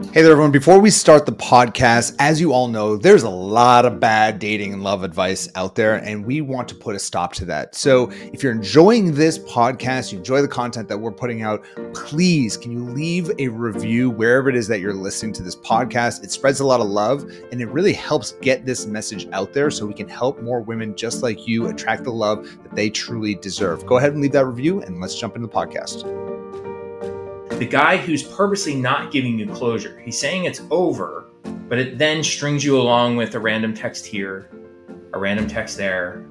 Hey there, everyone. Before we start the podcast, as you all know, there's a lot of bad dating and love advice out there, and we want to put a stop to that. So, if you're enjoying this podcast, you enjoy the content that we're putting out, please can you leave a review wherever it is that you're listening to this podcast? It spreads a lot of love and it really helps get this message out there so we can help more women just like you attract the love that they truly deserve. Go ahead and leave that review, and let's jump into the podcast the guy who's purposely not giving you closure. He's saying it's over, but it then strings you along with a random text here, a random text there.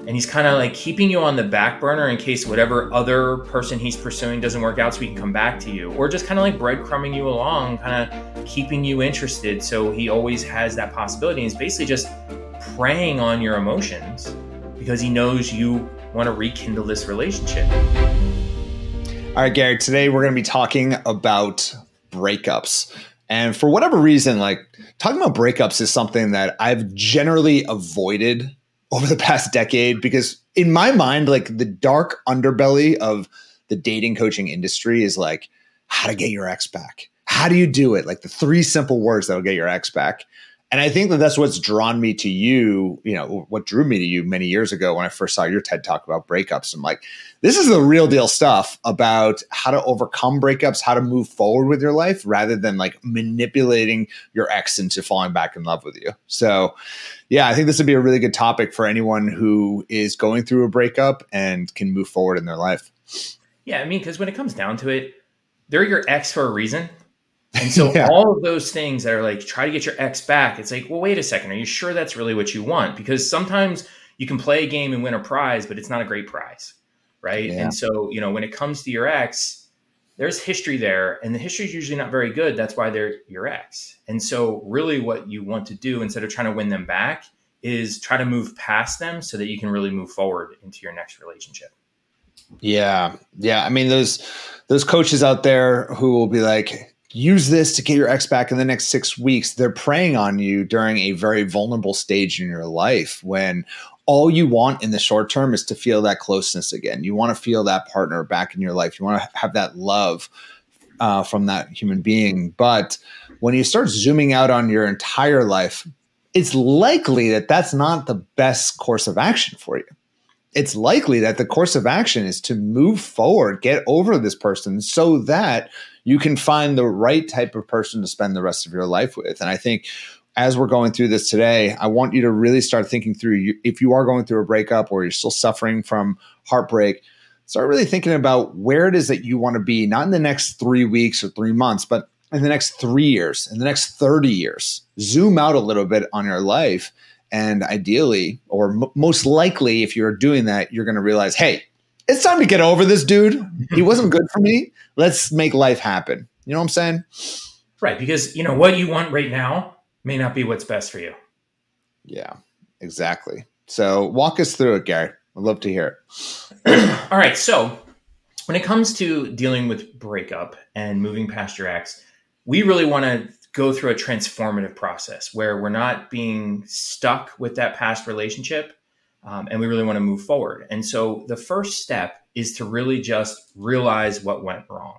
And he's kind of like keeping you on the back burner in case whatever other person he's pursuing doesn't work out so he can come back to you. Or just kind of like breadcrumbing you along, kind of keeping you interested. So he always has that possibility. And he's basically just preying on your emotions because he knows you want to rekindle this relationship. All right, Gary, today we're going to be talking about breakups. And for whatever reason, like talking about breakups is something that I've generally avoided over the past decade because in my mind, like the dark underbelly of the dating coaching industry is like how to get your ex back. How do you do it? Like the three simple words that'll get your ex back. And I think that that's what's drawn me to you, you know, what drew me to you many years ago when I first saw your TED talk about breakups. I'm like, this is the real deal stuff about how to overcome breakups, how to move forward with your life rather than like manipulating your ex into falling back in love with you. So, yeah, I think this would be a really good topic for anyone who is going through a breakup and can move forward in their life. Yeah, I mean, because when it comes down to it, they're your ex for a reason. And so yeah. all of those things that are like try to get your ex back, it's like, well, wait a second, are you sure that's really what you want? Because sometimes you can play a game and win a prize, but it's not a great prize. Right. Yeah. And so, you know, when it comes to your ex, there's history there, and the history is usually not very good. That's why they're your ex. And so, really, what you want to do instead of trying to win them back is try to move past them so that you can really move forward into your next relationship. Yeah. Yeah. I mean, those those coaches out there who will be like, use this to get your ex back in the next six weeks. They're preying on you during a very vulnerable stage in your life when all you want in the short term is to feel that closeness again. You want to feel that partner back in your life. You want to have that love uh, from that human being. But when you start zooming out on your entire life, it's likely that that's not the best course of action for you. It's likely that the course of action is to move forward, get over this person so that you can find the right type of person to spend the rest of your life with. And I think as we're going through this today, I want you to really start thinking through if you are going through a breakup or you're still suffering from heartbreak, start really thinking about where it is that you want to be, not in the next three weeks or three months, but in the next three years, in the next 30 years. Zoom out a little bit on your life. And ideally, or m- most likely, if you're doing that, you're going to realize, hey, it's time to get over this dude. He wasn't good for me. Let's make life happen. You know what I'm saying? Right. Because, you know, what you want right now may not be what's best for you. Yeah, exactly. So walk us through it, Gary. I'd love to hear it. All right. So when it comes to dealing with breakup and moving past your ex, we really want to go through a transformative process where we're not being stuck with that past relationship um, and we really want to move forward. And so the first step is to really just realize what went wrong.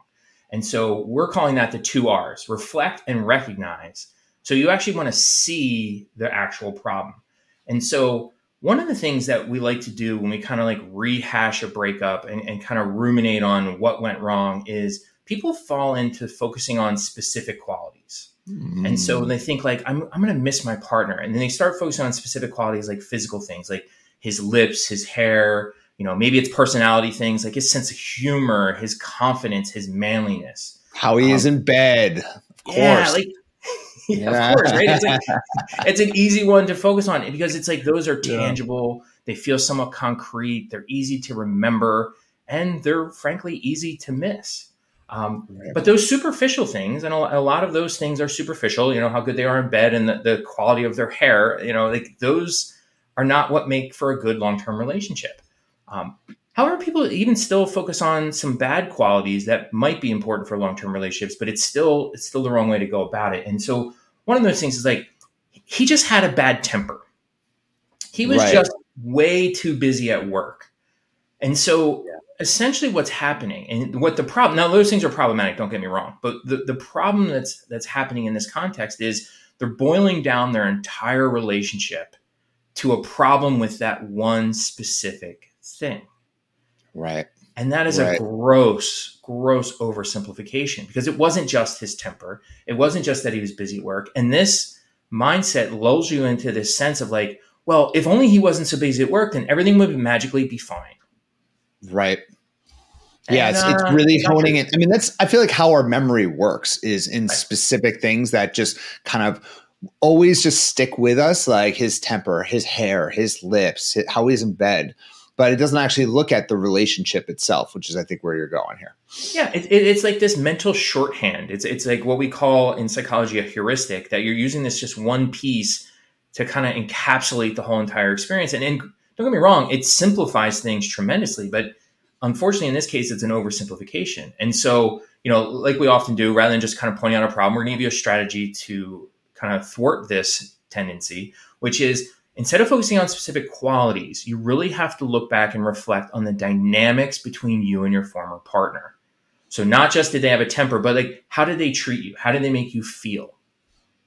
And so we're calling that the two R's reflect and recognize. So you actually want to see the actual problem. And so one of the things that we like to do when we kind of like rehash a breakup and, and kind of ruminate on what went wrong is people fall into focusing on specific qualities. Mm. And so they think like, I'm, I'm going to miss my partner. And then they start focusing on specific qualities like physical things, like his lips, his hair, you know, maybe it's personality things like his sense of humor, his confidence, his manliness. How he um, is in bed. Of course. Yeah, like yeah, of course, right? It's like it's an easy one to focus on because it's like those are tangible, yeah. they feel somewhat concrete, they're easy to remember, and they're frankly easy to miss. Um, right. But those superficial things, and a, a, lot of those things are superficial, you know, how good they are in bed and the, the quality of their hair, you know, like those are not what make for a good long term relationship. Um, however, people even still focus on some bad qualities that might be important for long term relationships, but it's still it's still the wrong way to go about it. And so one of those things is like he just had a bad temper. He was right. just way too busy at work. And so essentially what's happening and what the problem now those things are problematic don't get me wrong but the, the problem that's that's happening in this context is they're boiling down their entire relationship to a problem with that one specific thing right and that is right. a gross gross oversimplification because it wasn't just his temper it wasn't just that he was busy at work and this mindset lulls you into this sense of like well if only he wasn't so busy at work then everything would magically be fine Right. Yeah, and, it's, it's uh, really honing it. I mean, that's I feel like how our memory works is in right. specific things that just kind of always just stick with us, like his temper, his hair, his lips, his, how he's in bed. But it doesn't actually look at the relationship itself, which is, I think, where you're going here. Yeah, it, it, it's like this mental shorthand. It's it's like what we call in psychology a heuristic that you're using this just one piece to kind of encapsulate the whole entire experience. And, and don't get me wrong, it simplifies things tremendously, but unfortunately in this case it's an oversimplification. And so, you know, like we often do, rather than just kind of pointing out a problem, we're going to give you a strategy to kind of thwart this tendency, which is instead of focusing on specific qualities, you really have to look back and reflect on the dynamics between you and your former partner. So not just did they have a temper, but like how did they treat you? How did they make you feel?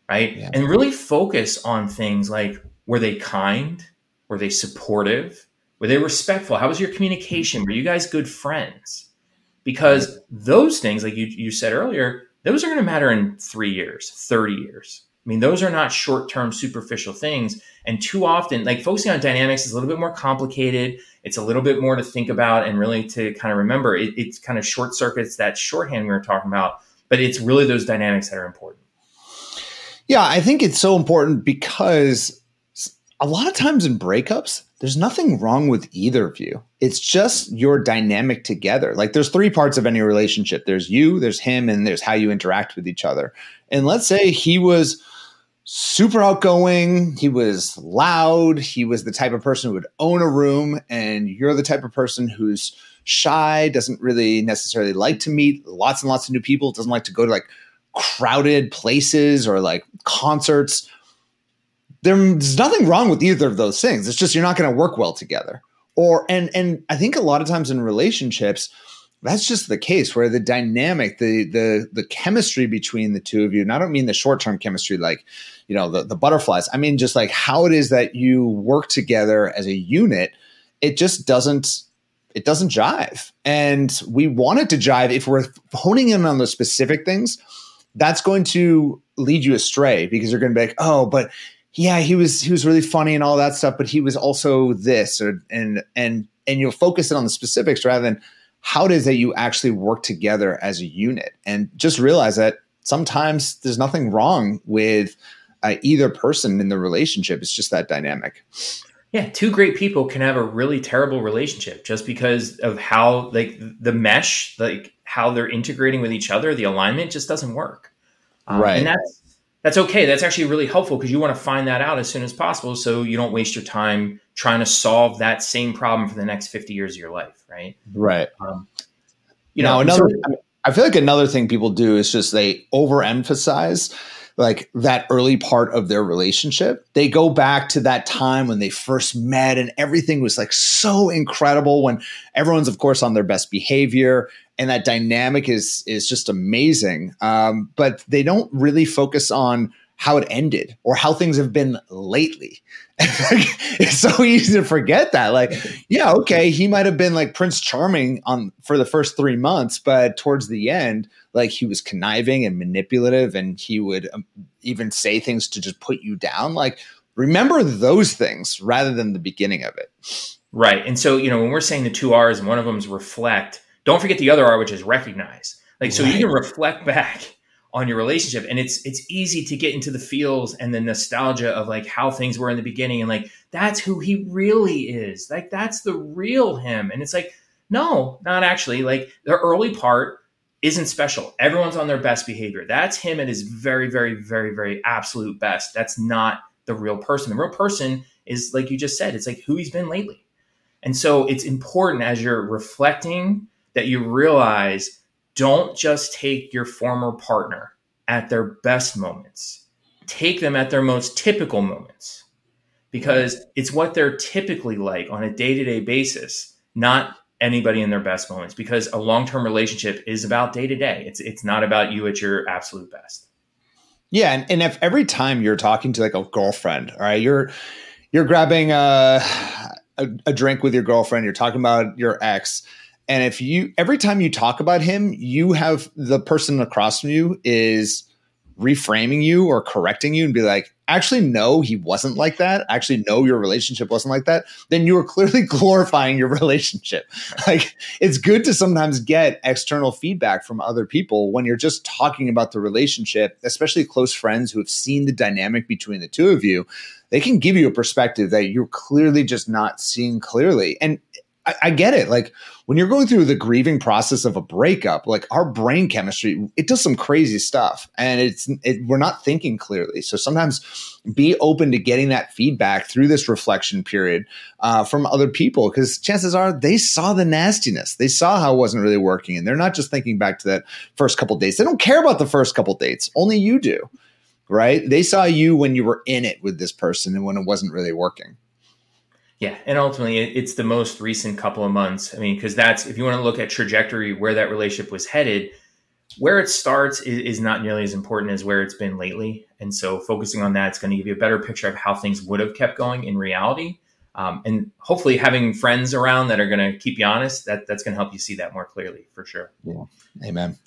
Right? Yeah. And really focus on things like were they kind? Were they supportive? Were they respectful? How was your communication? Were you guys good friends? Because those things, like you, you said earlier, those are going to matter in three years, 30 years. I mean, those are not short term, superficial things. And too often, like focusing on dynamics is a little bit more complicated. It's a little bit more to think about and really to kind of remember. It, it's kind of short circuits that shorthand we were talking about, but it's really those dynamics that are important. Yeah, I think it's so important because a lot of times in breakups, there's nothing wrong with either of you. It's just your dynamic together. Like there's three parts of any relationship. There's you, there's him, and there's how you interact with each other. And let's say he was super outgoing, he was loud, he was the type of person who would own a room, and you're the type of person who's shy, doesn't really necessarily like to meet lots and lots of new people, doesn't like to go to like crowded places or like concerts there's nothing wrong with either of those things. It's just you're not going to work well together. Or and and I think a lot of times in relationships, that's just the case where the dynamic, the the the chemistry between the two of you, and I don't mean the short-term chemistry like, you know, the, the butterflies. I mean just like how it is that you work together as a unit, it just doesn't it doesn't jive. And we want it to jive if we're honing in on the specific things, that's going to lead you astray because you're going to be like, oh, but yeah, he was he was really funny and all that stuff, but he was also this or and and and you'll focus it on the specifics rather than how it is that you actually work together as a unit? And just realize that sometimes there's nothing wrong with uh, either person in the relationship. It's just that dynamic. Yeah two great people can have a really terrible relationship just because of how like the mesh like how they're integrating with each other the alignment just doesn't work. Um, right. and that's that's okay. That's actually really helpful because you want to find that out as soon as possible so you don't waste your time trying to solve that same problem for the next 50 years of your life, right? Right. Um, you know, another, so, I feel like another thing people do is just they overemphasize like that early part of their relationship. They go back to that time when they first met and everything was like so incredible when everyone's of course on their best behavior and that dynamic is is just amazing. Um, but they don't really focus on how it ended or how things have been lately. it's so easy to forget that. Like, yeah, okay, he might have been like Prince Charming on for the first three months, but towards the end, like he was conniving and manipulative, and he would um, even say things to just put you down. Like, remember those things rather than the beginning of it. Right. And so, you know, when we're saying the two R's one of them is reflect, don't forget the other R, which is recognize. Like, so right. you can reflect back on your relationship, and it's it's easy to get into the feels and the nostalgia of like how things were in the beginning, and like that's who he really is. Like that's the real him, and it's like no, not actually. Like the early part isn't special. Everyone's on their best behavior. That's him at his very, very, very, very absolute best. That's not the real person. The real person is like you just said. It's like who he's been lately. And so it's important as you're reflecting that you realize don't just take your former partner at their best moments, take them at their most typical moments because it's what they're typically like on a day to day basis, not anybody in their best moments because a long-term relationship is about day to day. It's it's not about you at your absolute best. Yeah, and, and if every time you're talking to like a girlfriend, all right, you're you're grabbing a, a, a drink with your girlfriend, you're talking about your ex, and if you every time you talk about him, you have the person across from you is reframing you or correcting you and be like, actually, no, he wasn't like that. Actually, no, your relationship wasn't like that. Then you are clearly glorifying your relationship. Like, it's good to sometimes get external feedback from other people when you're just talking about the relationship, especially close friends who have seen the dynamic between the two of you. They can give you a perspective that you're clearly just not seeing clearly. And I, I get it. Like when you're going through the grieving process of a breakup, like our brain chemistry, it does some crazy stuff, and it's it, we're not thinking clearly. So sometimes be open to getting that feedback through this reflection period uh, from other people, because chances are they saw the nastiness, they saw how it wasn't really working, and they're not just thinking back to that first couple dates. They don't care about the first couple dates. Only you do, right? They saw you when you were in it with this person and when it wasn't really working. Yeah, and ultimately, it's the most recent couple of months. I mean, because that's if you want to look at trajectory where that relationship was headed, where it starts is, is, not nearly as important as where it's been lately. And so, focusing on that is going to give you a better picture of how things would have kept going in reality. Um, and hopefully, having friends around that are going to keep you honest that that's going to help you see that more clearly for sure. Yeah. Amen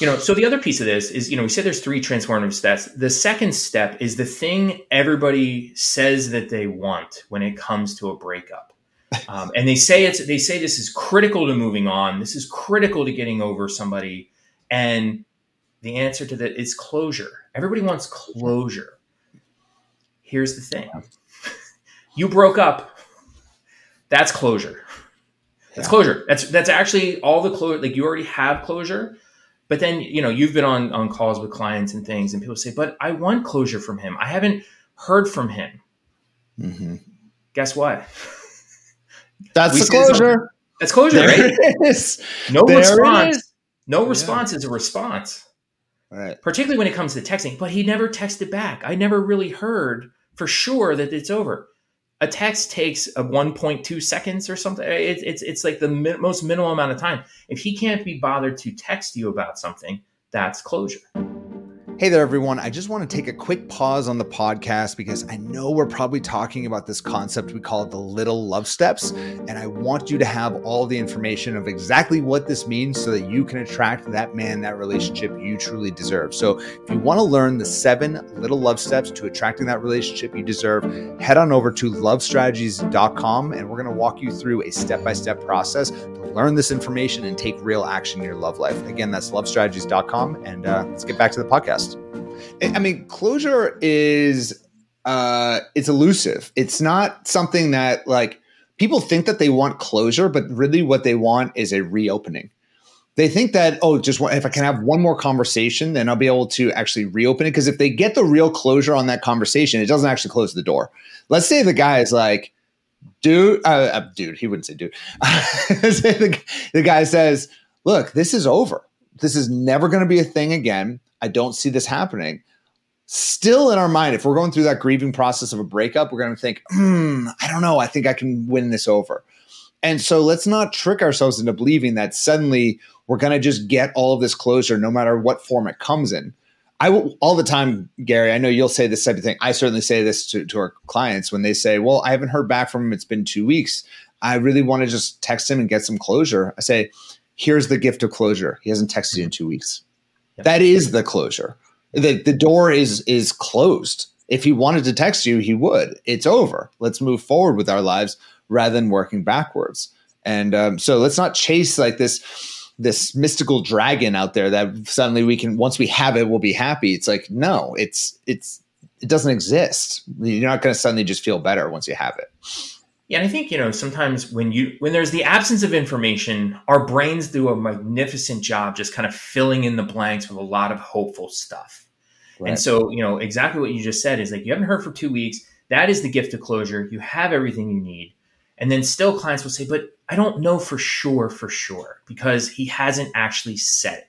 you know so the other piece of this is you know we said there's three transformative steps. The second step is the thing everybody says that they want when it comes to a breakup. Um, and they say it's they say this is critical to moving on. This is critical to getting over somebody. And the answer to that is closure. Everybody wants closure. Here's the thing. You broke up. That's closure. That's closure. That's that's actually all the closure like you already have closure but then, you know, you've been on, on calls with clients and things, and people say, but I want closure from him. I haven't heard from him. Mm-hmm. Guess what? That's the closure. That's closure, there right? No there response. No response yeah. is a response. Right. Particularly when it comes to texting. But he never texted back. I never really heard for sure that it's over a text takes uh, a 1.2 seconds or something. It, it's it's like the mi- most minimal amount of time. If he can't be bothered to text you about something, that's closure. Hey there, everyone. I just want to take a quick pause on the podcast because I know we're probably talking about this concept we call the little love steps. And I want you to have all the information of exactly what this means so that you can attract that man, that relationship you truly deserve. So if you want to learn the seven little love steps to attracting that relationship you deserve, head on over to lovestrategies.com and we're going to walk you through a step by step process to learn this information and take real action in your love life. Again, that's lovestrategies.com. And uh, let's get back to the podcast podcast. I mean, closure is uh it's elusive. It's not something that like people think that they want closure, but really what they want is a reopening. They think that oh, just if I can have one more conversation, then I'll be able to actually reopen it. Because if they get the real closure on that conversation, it doesn't actually close the door. Let's say the guy is like, dude, uh, uh, dude, he wouldn't say dude. the, the guy says, look, this is over. This is never going to be a thing again. I don't see this happening. Still in our mind, if we're going through that grieving process of a breakup, we're going to think, hmm, I don't know. I think I can win this over. And so let's not trick ourselves into believing that suddenly we're going to just get all of this closure no matter what form it comes in. I will all the time, Gary. I know you'll say this type of thing. I certainly say this to, to our clients when they say, Well, I haven't heard back from him. It's been two weeks. I really want to just text him and get some closure. I say, Here's the gift of closure. He hasn't texted you in two weeks. That is the closure. The the door is is closed. If he wanted to text you, he would. It's over. Let's move forward with our lives rather than working backwards. And um, so let's not chase like this this mystical dragon out there that suddenly we can once we have it we'll be happy. It's like no, it's it's it doesn't exist. You're not going to suddenly just feel better once you have it. Yeah, and I think you know sometimes when you when there's the absence of information, our brains do a magnificent job just kind of filling in the blanks with a lot of hopeful stuff. Right. And so you know exactly what you just said is like you haven't heard for two weeks. That is the gift of closure. You have everything you need, and then still clients will say, "But I don't know for sure, for sure, because he hasn't actually said it."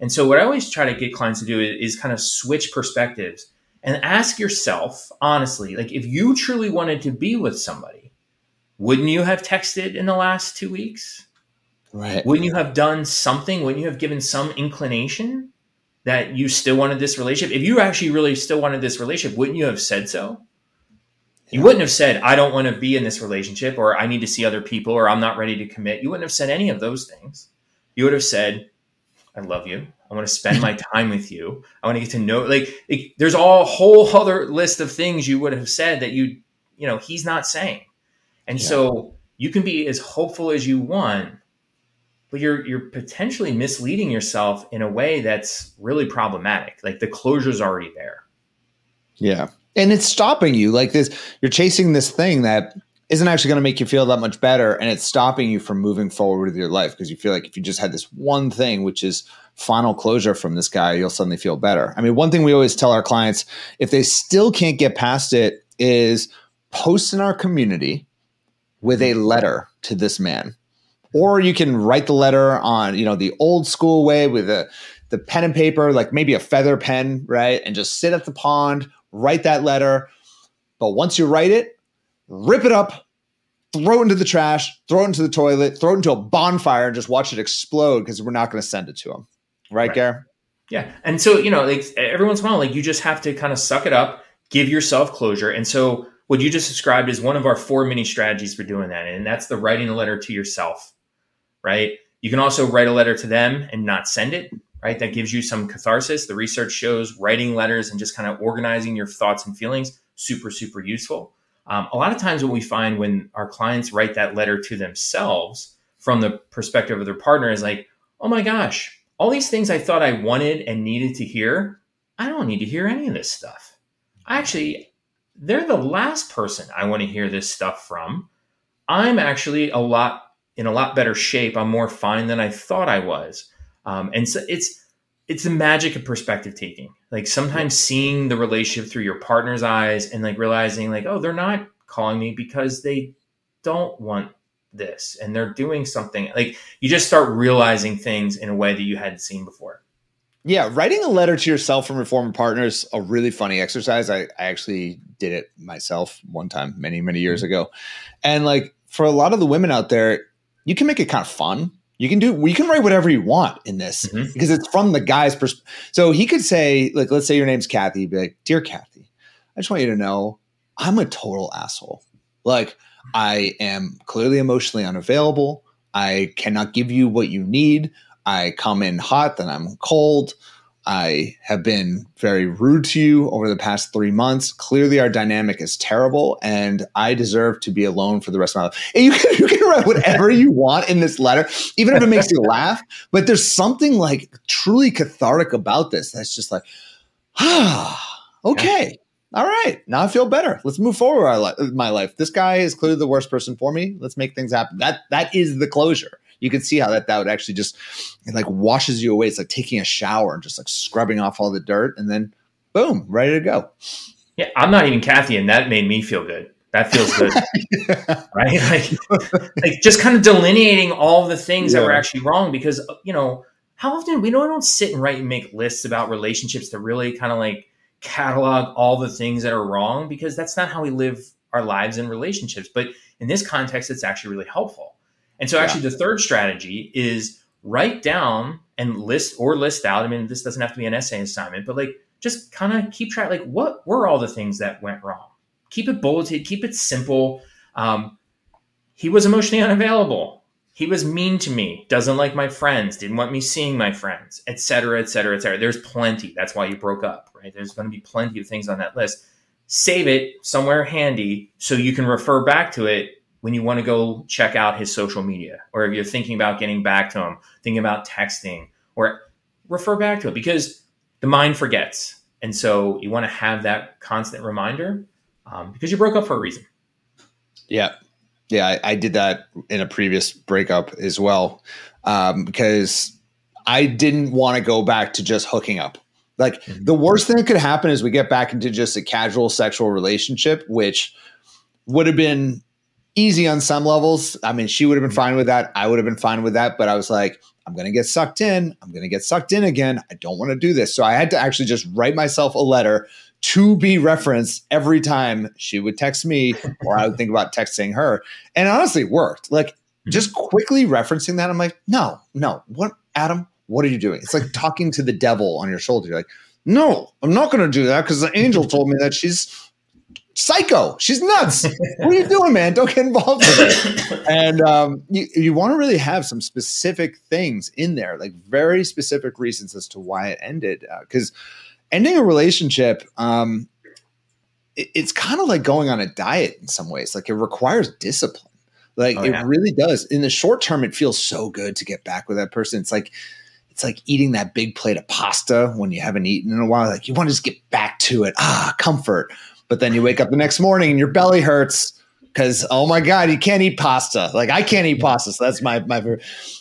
And so what I always try to get clients to do is, is kind of switch perspectives and ask yourself honestly, like if you truly wanted to be with somebody wouldn't you have texted in the last two weeks? Right. Wouldn't you have done something? Wouldn't you have given some inclination that you still wanted this relationship? If you actually really still wanted this relationship, wouldn't you have said so? You wouldn't have said, I don't want to be in this relationship, or I need to see other people, or I'm not ready to commit. You wouldn't have said any of those things. You would have said, I love you. I want to spend my time with you. I want to get to know like there's all whole other list of things you would have said that you you know he's not saying. And yeah. so you can be as hopeful as you want, but you're you're potentially misleading yourself in a way that's really problematic. Like the closure's already there. Yeah. And it's stopping you like this you're chasing this thing that isn't actually going to make you feel that much better and it's stopping you from moving forward with your life because you feel like if you just had this one thing which is final closure from this guy you'll suddenly feel better i mean one thing we always tell our clients if they still can't get past it is post in our community with a letter to this man or you can write the letter on you know the old school way with a the pen and paper like maybe a feather pen right and just sit at the pond write that letter but once you write it rip it up, throw it into the trash, throw it into the toilet, throw it into a bonfire, and just watch it explode because we're not going to send it to them. Right, right. Gare? Yeah. And so, you know, like every once in a while, like you just have to kind of suck it up, give yourself closure. And so, what you just described is one of our four mini strategies for doing that. And that's the writing a letter to yourself, right? You can also write a letter to them and not send it, right? That gives you some catharsis. The research shows writing letters and just kind of organizing your thoughts and feelings super, super useful. Um, a lot of times, what we find when our clients write that letter to themselves from the perspective of their partner is like, oh my gosh, all these things I thought I wanted and needed to hear, I don't need to hear any of this stuff. Actually, they're the last person I want to hear this stuff from. I'm actually a lot in a lot better shape. I'm more fine than I thought I was. Um, and so it's it's the magic of perspective taking. Like sometimes seeing the relationship through your partner's eyes and like realizing like, oh, they're not calling me because they don't want this and they're doing something. Like you just start realizing things in a way that you hadn't seen before. Yeah, writing a letter to yourself from your former partner is a really funny exercise. I, I actually did it myself one time many, many years mm-hmm. ago. And like for a lot of the women out there, you can make it kind of fun you can do you can write whatever you want in this mm-hmm. because it's from the guy's perspective. So he could say, like, let's say your name's Kathy, be like, Dear Kathy, I just want you to know I'm a total asshole. Like, I am clearly emotionally unavailable. I cannot give you what you need. I come in hot, then I'm cold. I have been very rude to you over the past three months. Clearly, our dynamic is terrible, and I deserve to be alone for the rest of my life. And you can, you can write whatever you want in this letter, even if it makes you laugh. But there's something like truly cathartic about this that's just like, ah, okay. All right, now I feel better. Let's move forward with my life. This guy is clearly the worst person for me. Let's make things happen. That that is the closure you can see how that that would actually just it like washes you away. It's like taking a shower and just like scrubbing off all the dirt, and then boom, ready to go. Yeah, I'm not even Kathy, and that made me feel good. That feels good, yeah. right? Like, like just kind of delineating all the things yeah. that were actually wrong because uh, you know how often we don't, we don't sit and write and make lists about relationships that really kind of like catalog all the things that are wrong because that's not how we live our lives and relationships. But in this context, it's actually really helpful. And so, actually, yeah. the third strategy is write down and list or list out. I mean, this doesn't have to be an essay assignment, but like just kind of keep track. Like, what were all the things that went wrong? Keep it bulleted. Keep it simple. Um, he was emotionally unavailable. He was mean to me. Doesn't like my friends. Didn't want me seeing my friends, etc., etc., etc. There's plenty. That's why you broke up, right? There's going to be plenty of things on that list. Save it somewhere handy so you can refer back to it when you want to go check out his social media, or if you're thinking about getting back to him, thinking about texting, or refer back to it because the mind forgets. And so you want to have that constant reminder um, because you broke up for a reason. Yeah. Yeah. I, I did that in a previous breakup as well um, because I didn't want to go back to just hooking up. Like mm-hmm. the worst thing that could happen is we get back into just a casual sexual relationship, which would have been easy on some levels. I mean, she would have been fine with that. I would have been fine with that. But I was like, I'm going to get sucked in. I'm going to get sucked in again. I don't want to do this. So I had to actually just write myself a letter to be referenced every time she would text me or I would think about texting her. And honestly, worked. Like mm-hmm. just quickly referencing that, I'm like, no, no, what, Adam, what are you doing? It's like talking to the devil on your shoulder. You're like, no, I'm not going to do that because the angel told me that she's psycho. She's nuts. what are you doing, man? Don't get involved with it. And um, you, you want to really have some specific things in there, like very specific reasons as to why it ended. Because uh, ending a relationship, um, it, it's kind of like going on a diet in some ways. Like it requires discipline. Like oh, yeah. it really does. In the short term, it feels so good to get back with that person. It's like it's like eating that big plate of pasta when you haven't eaten in a while. Like you want to just get back to it. Ah, comfort. But then you wake up the next morning and your belly hurts because oh my god, you can't eat pasta. Like I can't eat pasta, so that's my my.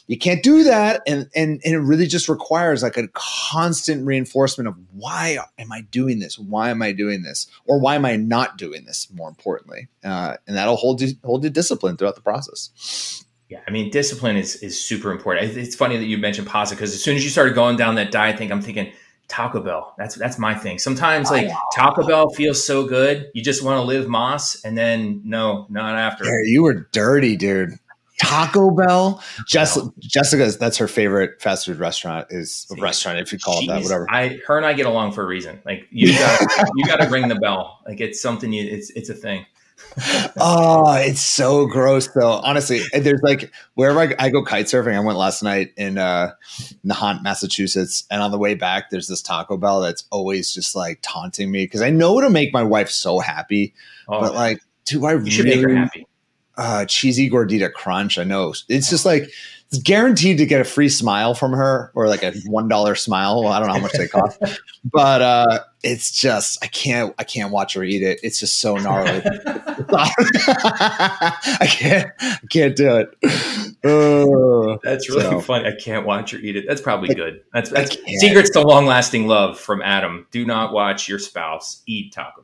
You can't do that, and and and it really just requires like a constant reinforcement of why am I doing this? Why am I doing this? Or why am I not doing this? More importantly, uh, and that'll hold you hold you disciplined throughout the process. Yeah, I mean, discipline is is super important. It's funny that you mentioned pasta because as soon as you started going down that diet thing, I'm thinking Taco Bell. That's that's my thing. Sometimes oh, like oh, Taco Bell feels so good, you just want to live Más, and then no, not after. Yeah, you were dirty, dude. Taco Bell. Jess, Jessica's that's her favorite fast food restaurant is See, restaurant if you call it that, whatever. I her and I get along for a reason. Like you got you got to ring the bell. Like it's something you it's it's a thing oh, it's so gross though. Honestly, there's like wherever I, I, go kite surfing. I went last night in uh, Nahant, Massachusetts, and on the way back, there's this Taco Bell that's always just like taunting me because I know it'll make my wife so happy, oh, but like, do I really? Uh, cheesy gordita crunch. I know it's just like guaranteed to get a free smile from her or like a one dollar smile. Well, I don't know how much they cost, but uh, it's just I can't I can't watch her eat it. It's just so gnarly. I can't I can't do it. Uh, that's really so. funny. I can't watch her eat it. That's probably good. That's, that's secrets to long lasting love from Adam. Do not watch your spouse eat Taco.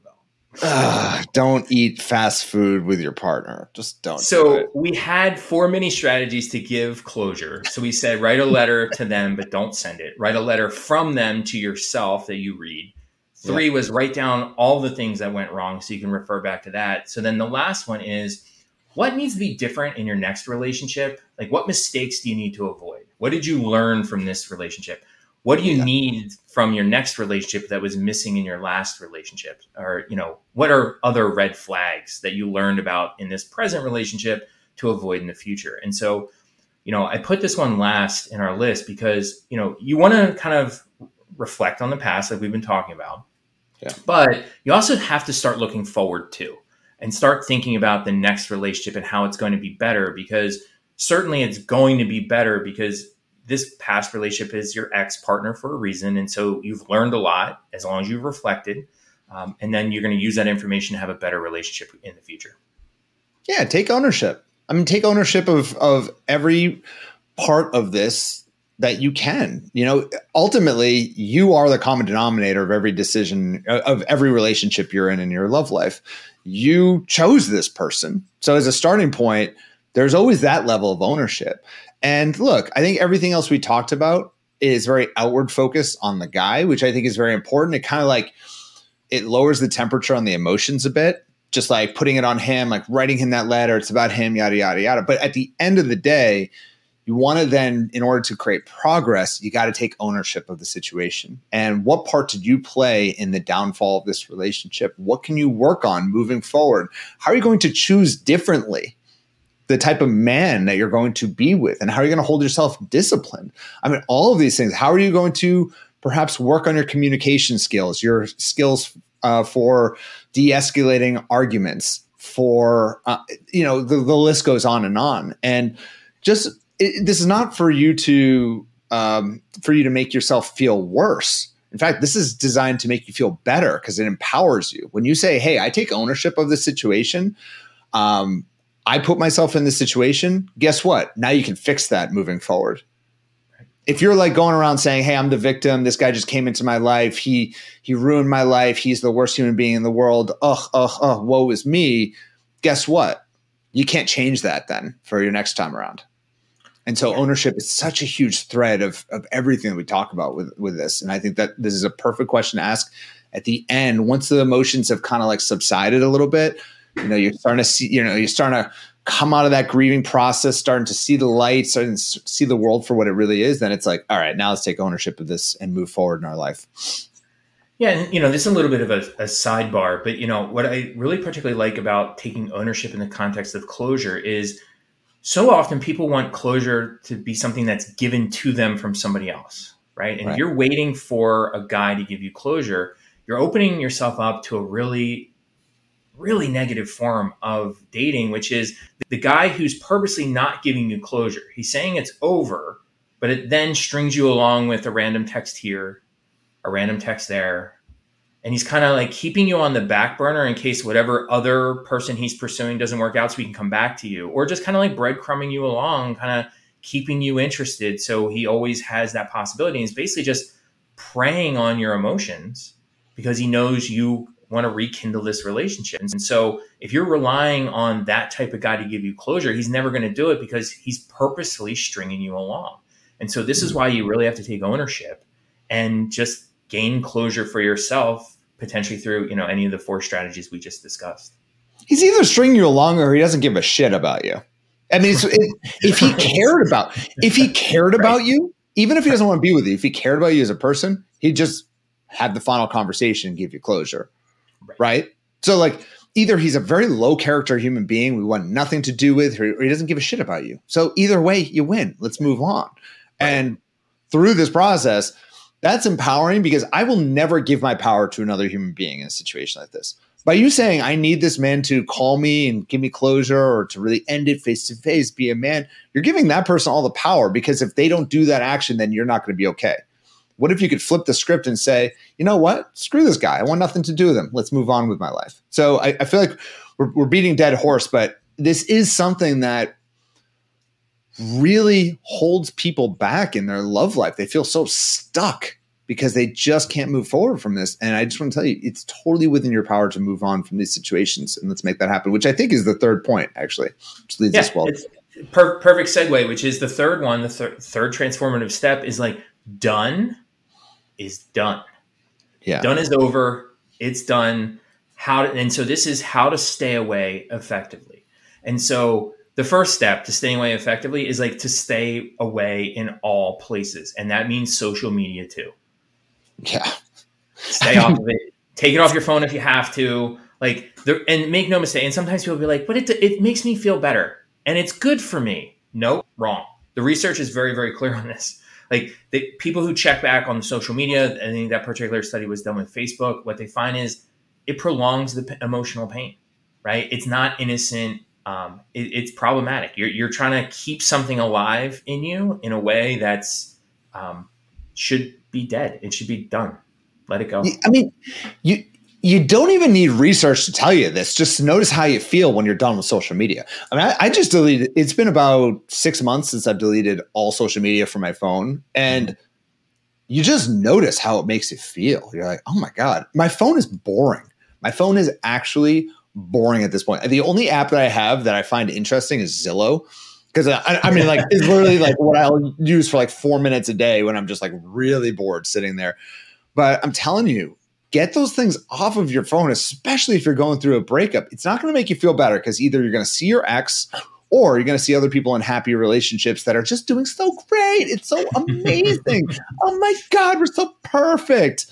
Ugh, don't eat fast food with your partner. Just don't. So do we had four mini strategies to give closure. So we said write a letter to them, but don't send it. Write a letter from them to yourself that you read. Three yeah. was write down all the things that went wrong so you can refer back to that. So then the last one is what needs to be different in your next relationship? Like what mistakes do you need to avoid? What did you learn from this relationship? What do you yeah. need from your next relationship that was missing in your last relationship or you know what are other red flags that you learned about in this present relationship to avoid in the future and so you know i put this one last in our list because you know you want to kind of reflect on the past like we've been talking about yeah. but you also have to start looking forward to and start thinking about the next relationship and how it's going to be better because certainly it's going to be better because this past relationship is your ex partner for a reason. And so you've learned a lot as long as you've reflected. Um, and then you're going to use that information to have a better relationship in the future. Yeah, take ownership. I mean, take ownership of of every part of this that you can. You know, ultimately, you are the common denominator of every decision of every relationship you're in in your love life. You chose this person, so as a starting point, there's always that level of ownership. And look, I think everything else we talked about is very outward focused on the guy, which I think is very important. It kind of like it lowers the temperature on the emotions a bit, just like putting it on him, like writing him that letter. It's about him, yada, yada, yada. But at the end of the day, you want to then, in order to create progress, you got to take ownership of the situation. And what part did you play in the downfall of this relationship? What can you work on moving forward? How are you going to choose differently? The type of man that you're going to be with and how are you going to hold yourself disciplined. I mean all of these things how are you going to perhaps work on your communication skills your skills uh, for de-escalating arguments for uh, you know the, the, list goes on and on. And just it, this is not for you to um, for you to make yourself feel worse. In fact this is designed to make you feel better because it empowers you. When you say hey i take ownership of the situation um, I put myself in this situation, guess what? Now you can fix that moving forward. If you're like going around saying, "Hey, I'm the victim. This guy just came into my life. He he ruined my life. He's the worst human being in the world. Ugh, ugh, ugh. Woe is me." Guess what? You can't change that then for your next time around. And so ownership is such a huge thread of, of everything that we talk about with, with this. And I think that this is a perfect question to ask at the end, once the emotions have kind of like subsided a little bit, you know, you're starting to see, you know, you're starting to come out of that grieving process, starting to see the light, starting to see the world for what it really is, then it's like, all right, now let's take ownership of this and move forward in our life. Yeah, and you know, this is a little bit of a, a, sidebar, but you know, what I really particularly like about taking ownership in the context of closure is so often people want closure to be something that's given to them from somebody else, right? And right. if you're waiting for a guy to give you closure, you're opening yourself up to a really really negative form of dating, which is the guy who's purposely not giving you closure. He's saying it's over, but it then strings you along with a random text here, a random text there. And he's kind of like keeping you on the back burner in case whatever other person he's pursuing doesn't work out so he can come back to you, or just kind of like breadcrumbing you along, kind of keeping you interested. So he always has that possibility. And he's basically just preying on your emotions because he knows you want to rekindle this relationship. And so if you're relying on that type of guy to give you closure, he's never going to do it because he's purposefully stringing you along. And so this is mm. why you really have to take ownership and just gain closure for yourself potentially through, you know, any of the four strategies we just discussed. He's either stringing you along or he doesn't give a shit about you. I mean, if he cared about if he cared about you, even if he doesn't want to be with you, if he cared about you as a person, he'd just have the final conversation and give you closure right. right? So like either he's a very low character human being we want nothing to do with, or he doesn't give a shit about you. So either way, you win. Let's move on. Right. And through this process, that's empowering because I will never give my power to another human being in a situation like this. By you saying I need this man to call me and give me closure or to really end it face to face, be a man, you're giving that person all the power because if they don't do that action, then you're not going to be okay. What if you could flip the script and say, you know what? Screw this guy. I want nothing to do with him. Let's move on with my life. So I, I feel like we're, we're beating dead horse, but this is something that really holds people back in their love life. They feel so stuck because they just can't move forward from this. And I just want to tell you, it's totally within your power to move on from these situations. And let's make that happen, which I think is the third point, actually, which leads yeah, us well. Per- perfect segue, which is the third one. The thir- third transformative step is like done is done. Yeah. Done is over. It's done. How to, and so this is how to stay away effectively. And so the first step to staying away effectively is like to stay away in all places. And that means social media too. Yeah. Stay off of it. Take it off your phone if you have to. Like there, and make no mistake. And sometimes people be like, but it, it makes me feel better and it's good for me. No, wrong. The research is very, very clear on this. Like the people who check back on the social media, I think that particular study was done with Facebook. What they find is it prolongs the p- emotional pain, right? It's not innocent. Um, it, it's problematic. You're, you're trying to keep something alive in you in a way that's um, should be dead. It should be done. Let it go. I mean, you you don't even need research to tell you this. Just notice how you feel when you're done with social media. I mean, I, I, just deleted. It's been about six months since I've deleted all social media from my phone, and you just notice how it makes you feel. You're like, oh my god, my phone is boring. My phone is actually boring at this point. The only app that I have that I find interesting is Zillow. Because I, I mean, like, it's literally like what I'll use for like four minutes a day when I'm just like really bored sitting there. But I'm telling you, get those things off of your phone, especially if you're going through a breakup. It's not going to make you feel better because either you're going to see your ex or you're going to see other people in happy relationships that are just doing so great. It's so amazing. oh my God, we're so perfect.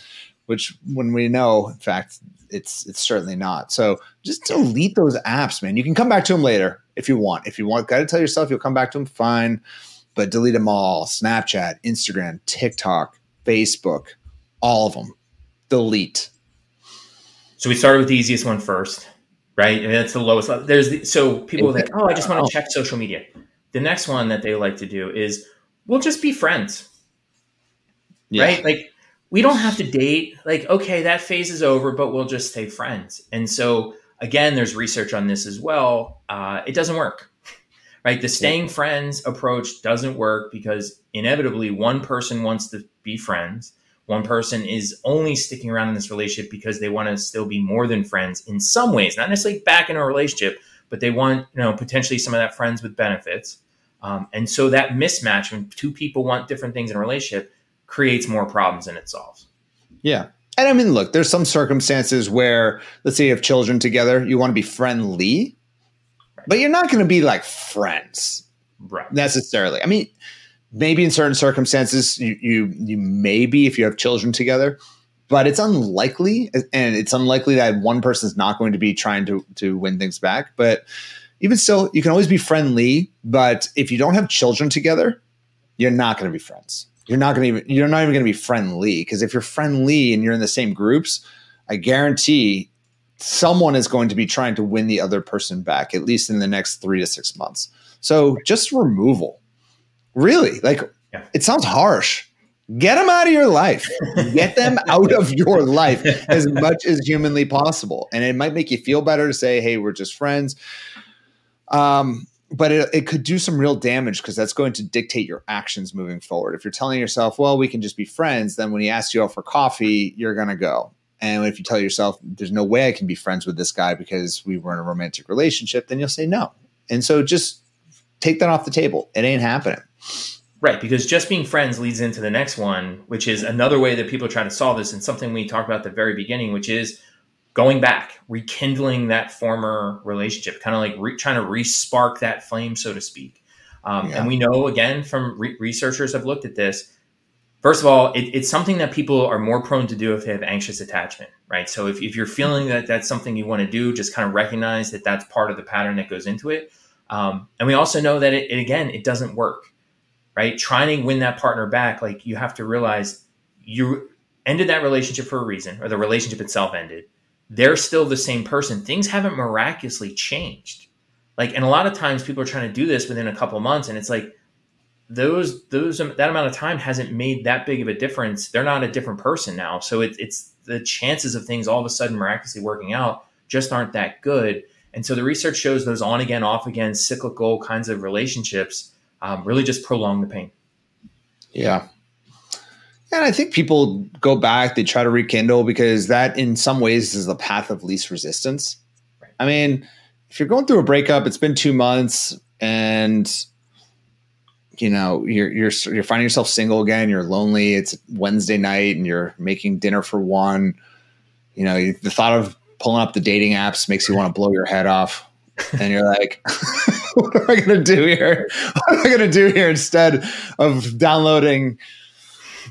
Which, when we know, in fact, it's it's certainly not. So just delete those apps, man. You can come back to them later if you want. If you want, got to tell yourself you'll come back to them, fine. But delete them all: Snapchat, Instagram, TikTok, Facebook, all of them delete. So we started with the easiest one first, right? And that's the lowest. There's the, so people think, oh, I just want to check social media. The next one that they like to do is we'll just be friends, yeah. right? Like we don't have to date. Like okay, that phase is over, but we'll just stay friends. And so again, there's research on this as well. Uh, it doesn't work, right? The staying friends approach doesn't work because inevitably one person wants to be friends one person is only sticking around in this relationship because they want to still be more than friends in some ways, not necessarily back in a relationship, but they want, you know, potentially some of that friends with benefits. Um, and so that mismatch when two people want different things in a relationship creates more problems than it solves. Yeah. And I mean, look, there's some circumstances where, let's say you have children together, you want to be friendly. but you're not going to be like friends Right. necessarily. I mean, maybe in certain circumstances you you you maybe if you have children together, but it's unlikely, and it's unlikely that one person's not going to be trying to to win things back. But even still, you can always be friendly. But if you don't have children together, you're not going to be friends. You're not going to even you're not even going to be friendly because if you're friendly and you're in the same groups, I guarantee someone is going to be trying to win the other person back at least in the next three to six months. So just removal, really, like Yeah. it sounds harsh. Get them out of your life. Get them out of your life as much as humanly possible. And it might make you feel better to say, "Hey, we're just friends." Um, but it, it could do some real damage because that's going to dictate your actions moving forward. If you're telling yourself, "Well, we can just be friends," then when he asks you out for coffee, you're gonna go. And if you tell yourself, "There's no way I can be friends with this guy because we were in a romantic relationship," then you'll say no. And so just take that off the table. It ain't happening. Right, because just being friends leads into the next one, which is another way that people try to solve this, and something we talked about at the very beginning, which is going back, rekindling that former relationship, kind of like re- trying to re-spark that flame, so to speak. Um, Yeah. And we know again from re- researchers have looked at this. First of all, it, it's something that people are more prone to do if they have anxious attachment, right? So if, if you're feeling that that's something you want to do, just kind of recognize that that's part of the pattern that goes into it. Um, and we also know that it, it again, it doesn't work right? Trying to win that partner back, like you have to realize you ended that relationship for a reason, or the relationship itself ended. They're still the same person. Things haven't miraculously changed. Like, and a lot of times people are trying to do this within a couple months, and it's like those those that amount of time hasn't made that big of a difference. They're not a different person now, so it's it's the chances of things all of a sudden miraculously working out just aren't that good. And so the research shows those on again, off again, cyclical kinds of relationships um, really just prolong the pain. Yeah. And I think people go back, they try to rekindle because that, in some ways, is the path of least resistance. Right. I mean, if you're going through a breakup, it's been two months, and you know you're you're you're finding yourself single again. You're lonely. It's Wednesday night, and you're making dinner for one. You know, the thought of pulling up the dating apps makes you want to blow your head off, and you're like, "What am I going to do here? What am I going to do here instead of downloading?"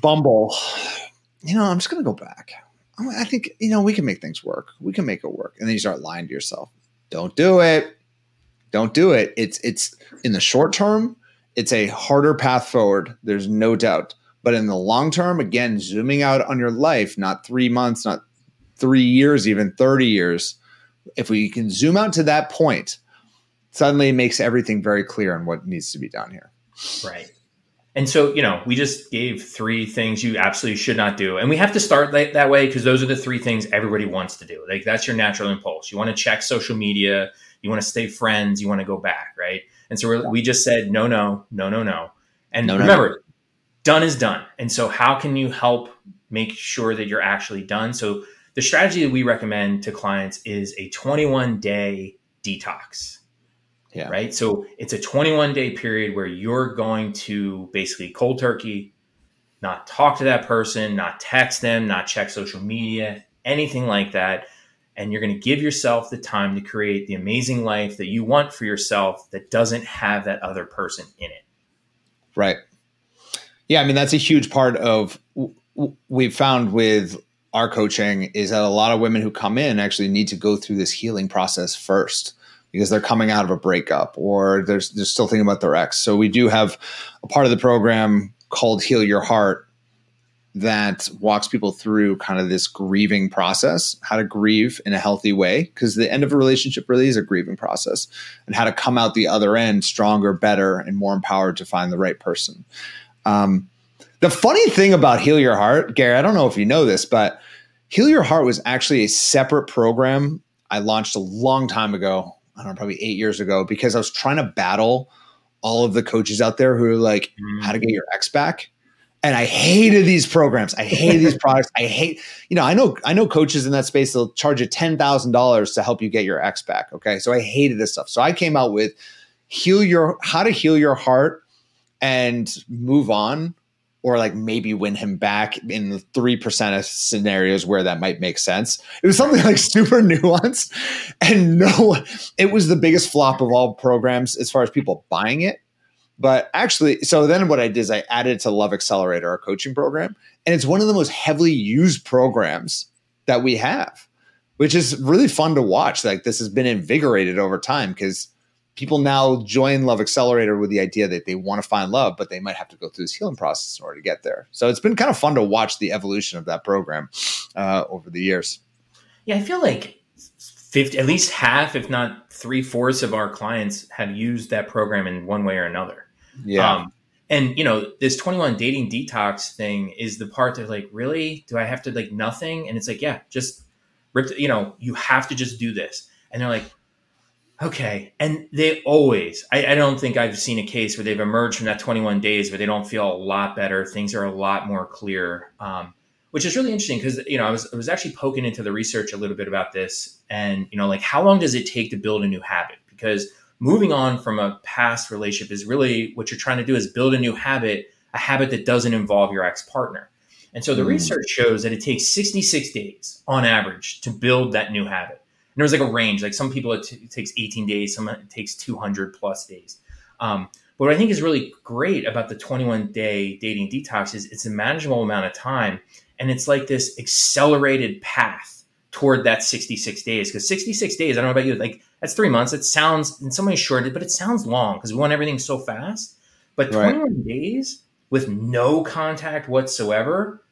Bumble, you know, I'm just going to go back. I'm- think, you know, we can make things work. We can make it work. And then you start lying to yourself. Don't do it. Don't do it. It's, it's in the short term, it's a harder path forward. There's no doubt. But in the long term, again, zooming out on your life, not three months, not three years, even 30 years, if we can zoom out to that point, suddenly it makes everything very clear on what needs to be done here. Right. And so, you know, we just gave three things you absolutely should not do. And we have to start that, that way because those are the three things everybody wants to do. Like that's your natural impulse. You want to check social media, you want to stay friends, you want to go back, right? And so we're, we just said, no, no, no, no, no. And No, no, remember, done is done. And so, how can you help make sure that you're actually done? So, the strategy that we recommend to clients is a 21 day detox Yeah. right? So it's a 21 day period where you're going to basically cold turkey, not talk to that person, not text them, not check social media, anything like that. And you're going to give yourself the time to create the amazing life that you want for yourself that doesn't have that other person in it. Right. Yeah, I mean that's a huge part of we've found with our coaching is that a lot of women who come in actually need to go through this healing process first because they're coming out of a breakup or they're, they're still thinking about their ex. So we do have a part of the program called Heal Your Heart that walks people through kind of this grieving process, how to grieve in a healthy way, because the end of a relationship really is a grieving process, and how to come out the other end stronger, better, and more empowered to find the right person. Um, the funny thing about Heal Your Heart, Gary, I don't know if you know this, but Heal Your Heart was actually a separate program I launched a long time ago. I don't know, probably eight years ago, because I was trying to battle all of the coaches out there who are like, how to get mm. your ex back. And I hated these programs. I hated these products. I hate, you know, I know, I know coaches in that space, they'll charge you $10,000 to help you get your ex back. Okay. So I hated this stuff. So I came out with heal your, how to heal your heart and move on or like maybe win him back in the 3% of scenarios where that might make sense. It was something like super nuanced and no, it was the biggest flop of all programs as far as people buying it. But actually, so then what I did is I added to Love Accelerator, our coaching program, and it's one of the most heavily used programs that we have, which is really fun to watch. Like this has been invigorated over time because people now join Love Accelerator with the idea that they want to find love, but they might have to go through this healing process in order to get there. So it's been kind of fun to watch the evolution of that program uh, over the years. Yeah, I feel like 50, at least half, if not three fourths of our clients have used that program in one way or another. Yeah. Um, and you know, this 21 dating detox thing is the part that like, really, do I have to like nothing? And it's like, yeah, just rip, you know, you have to just do this. And they're like, Okay. And they always, I, I, don't think I've seen a case where they've emerged from that 21 days where they don't feel a lot better. Things are a lot more clear, um, which is really interesting because, you know, I was, I was actually poking into the research a little bit about this and, you know, like how long does it take to build a new habit? Because moving on from a past relationship is really what you're trying to do is build a new habit, a habit that doesn't involve your ex partner. And so the mm. research shows that it takes 66 days on average to build that new habit there was like a range. Like some people it, t- it takes 18 days, some it takes 200 plus days. Um, but what I think is really great about the 21 day dating detox is it's a manageable amount of time, and it's like this accelerated path toward that 66 days. Because 66 days, I don't know about you, like that's three months. It sounds in some ways short, but it sounds long because we want everything so fast. But 21 right. days with no contact whatsoever,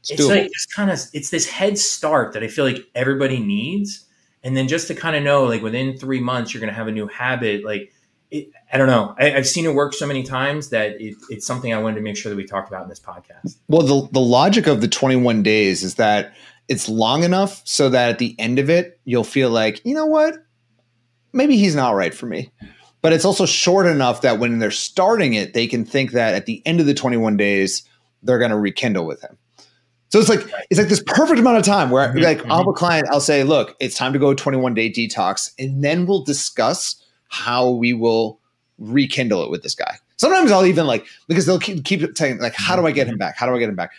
it's, it's like this kind of it's this head start that I feel like everybody needs and then just to kind of know like within three months you're going to have a new habit like it, I don't know. I, have seen it work so many times that it, it's something I wanted to make sure that we talked about in this podcast. Well, the the logic of the 21 days is that it's long enough so that at the end of it you'll feel like you know what, maybe he's not right for me. But it's also short enough that when they're starting it, they can think that at the end of the 21 days they're going to rekindle with him. So it's like it's like this perfect amount of time where mm-hmm, like I'll have a client, I'll say, look, it's time to go 21 day detox, and then we'll discuss how we will rekindle it with this guy. Sometimes I'll even like because they'll keep, keep saying like, how do I get him back? How do I get him back?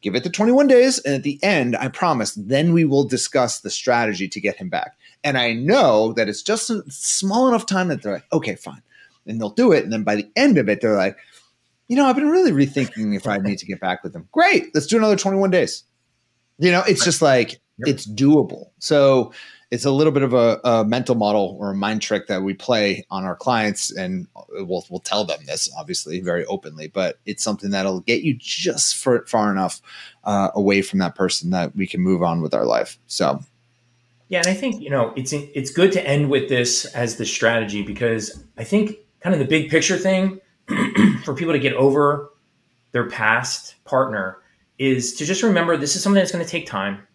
Give it the 21 days, and at the end, I promise, then we will discuss the strategy to get him back. And I know that it's just a small enough time that they're like, okay, fine, and they'll do it. And then by the end of it, they're like, you know, I've been really rethinking if I need to get back with them. Great, let's do another 21 days. You know, it's just like yep. it's doable. So it's a little bit of a, a, mental model or a mind trick that we play on our clients, and we'll we'll tell them this obviously very openly. But it's something that'll get you just for, far enough uh, away from that person that we can move on with our life. So. Yeah, and I think you know it's it's good to end with this as the strategy because I think kind of the big picture thing for people to get over their past partner is to just remember this is something that's going to take time.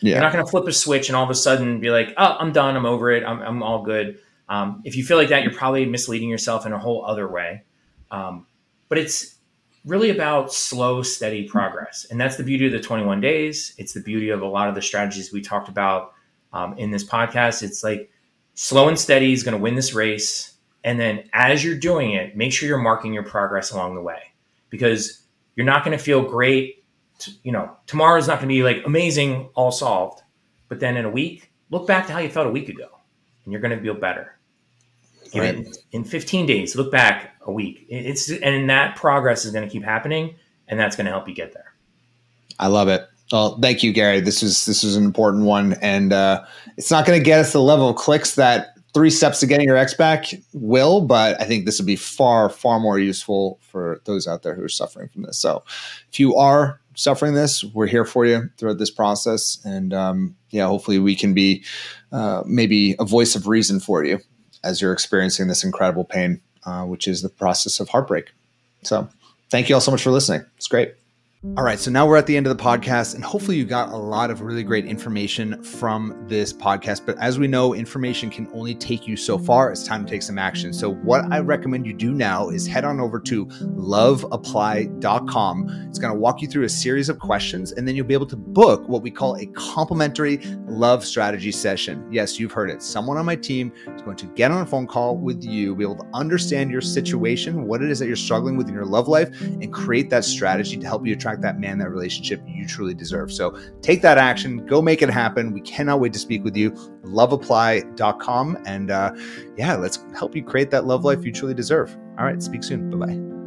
Yeah. You're not going to flip a switch and all of a sudden be like, oh, I'm done. I'm over it. I'm, I'm all good. Um, if you feel like that, you're probably misleading yourself in a whole other way. Um, but it's really about slow, steady progress. And that's the beauty of the 21 days. It's the beauty of a lot of the strategies we talked about um, in this podcast. It's like slow and steady is going to win this race. And then as you're doing it, make sure you're marking your progress along the way because you're not going to feel great. To, you know, tomorrow's not going to be like amazing, all solved. But then in a week, look back to how you felt a week ago and you're going to feel better. Right. In, in 15 days, look back a week. It's and that progress is going to keep happening, and that's going to help you get there. I love it. Well, thank you, Gary. This is this was an important one, and uh, it's not going to get us the level of clicks that three steps to getting your ex back will, but I think this would be far, far more useful for those out there who are suffering from this. So if you are suffering this, we're here for you throughout this process. And um, yeah, hopefully we can be uh, maybe a voice of reason for you as you're experiencing this incredible pain, uh, which is the process of heartbreak. So thank you all so much for listening. It's great. All right, so now we're at the end of the podcast, and hopefully, you got a lot of really great information from this podcast. But as we know, information can only take you so far. It's time to take some action. So, what I recommend you do now is head on over to loveapply.com. It's going to walk you through a series of questions, and then you'll be able to book what we call a complimentary love strategy session. Yes, you've heard it. Someone on my team is going to get on a phone call with you, be able to understand your situation, what it is that you're struggling with in your love life, and create that strategy to help you attract attract that man, that relationship you truly deserve. So take that action, go make it happen. We cannot wait to speak with you. Loveapply.com. And uh, yeah, let's help you create that love life you truly deserve. All right, speak soon. Bye bye.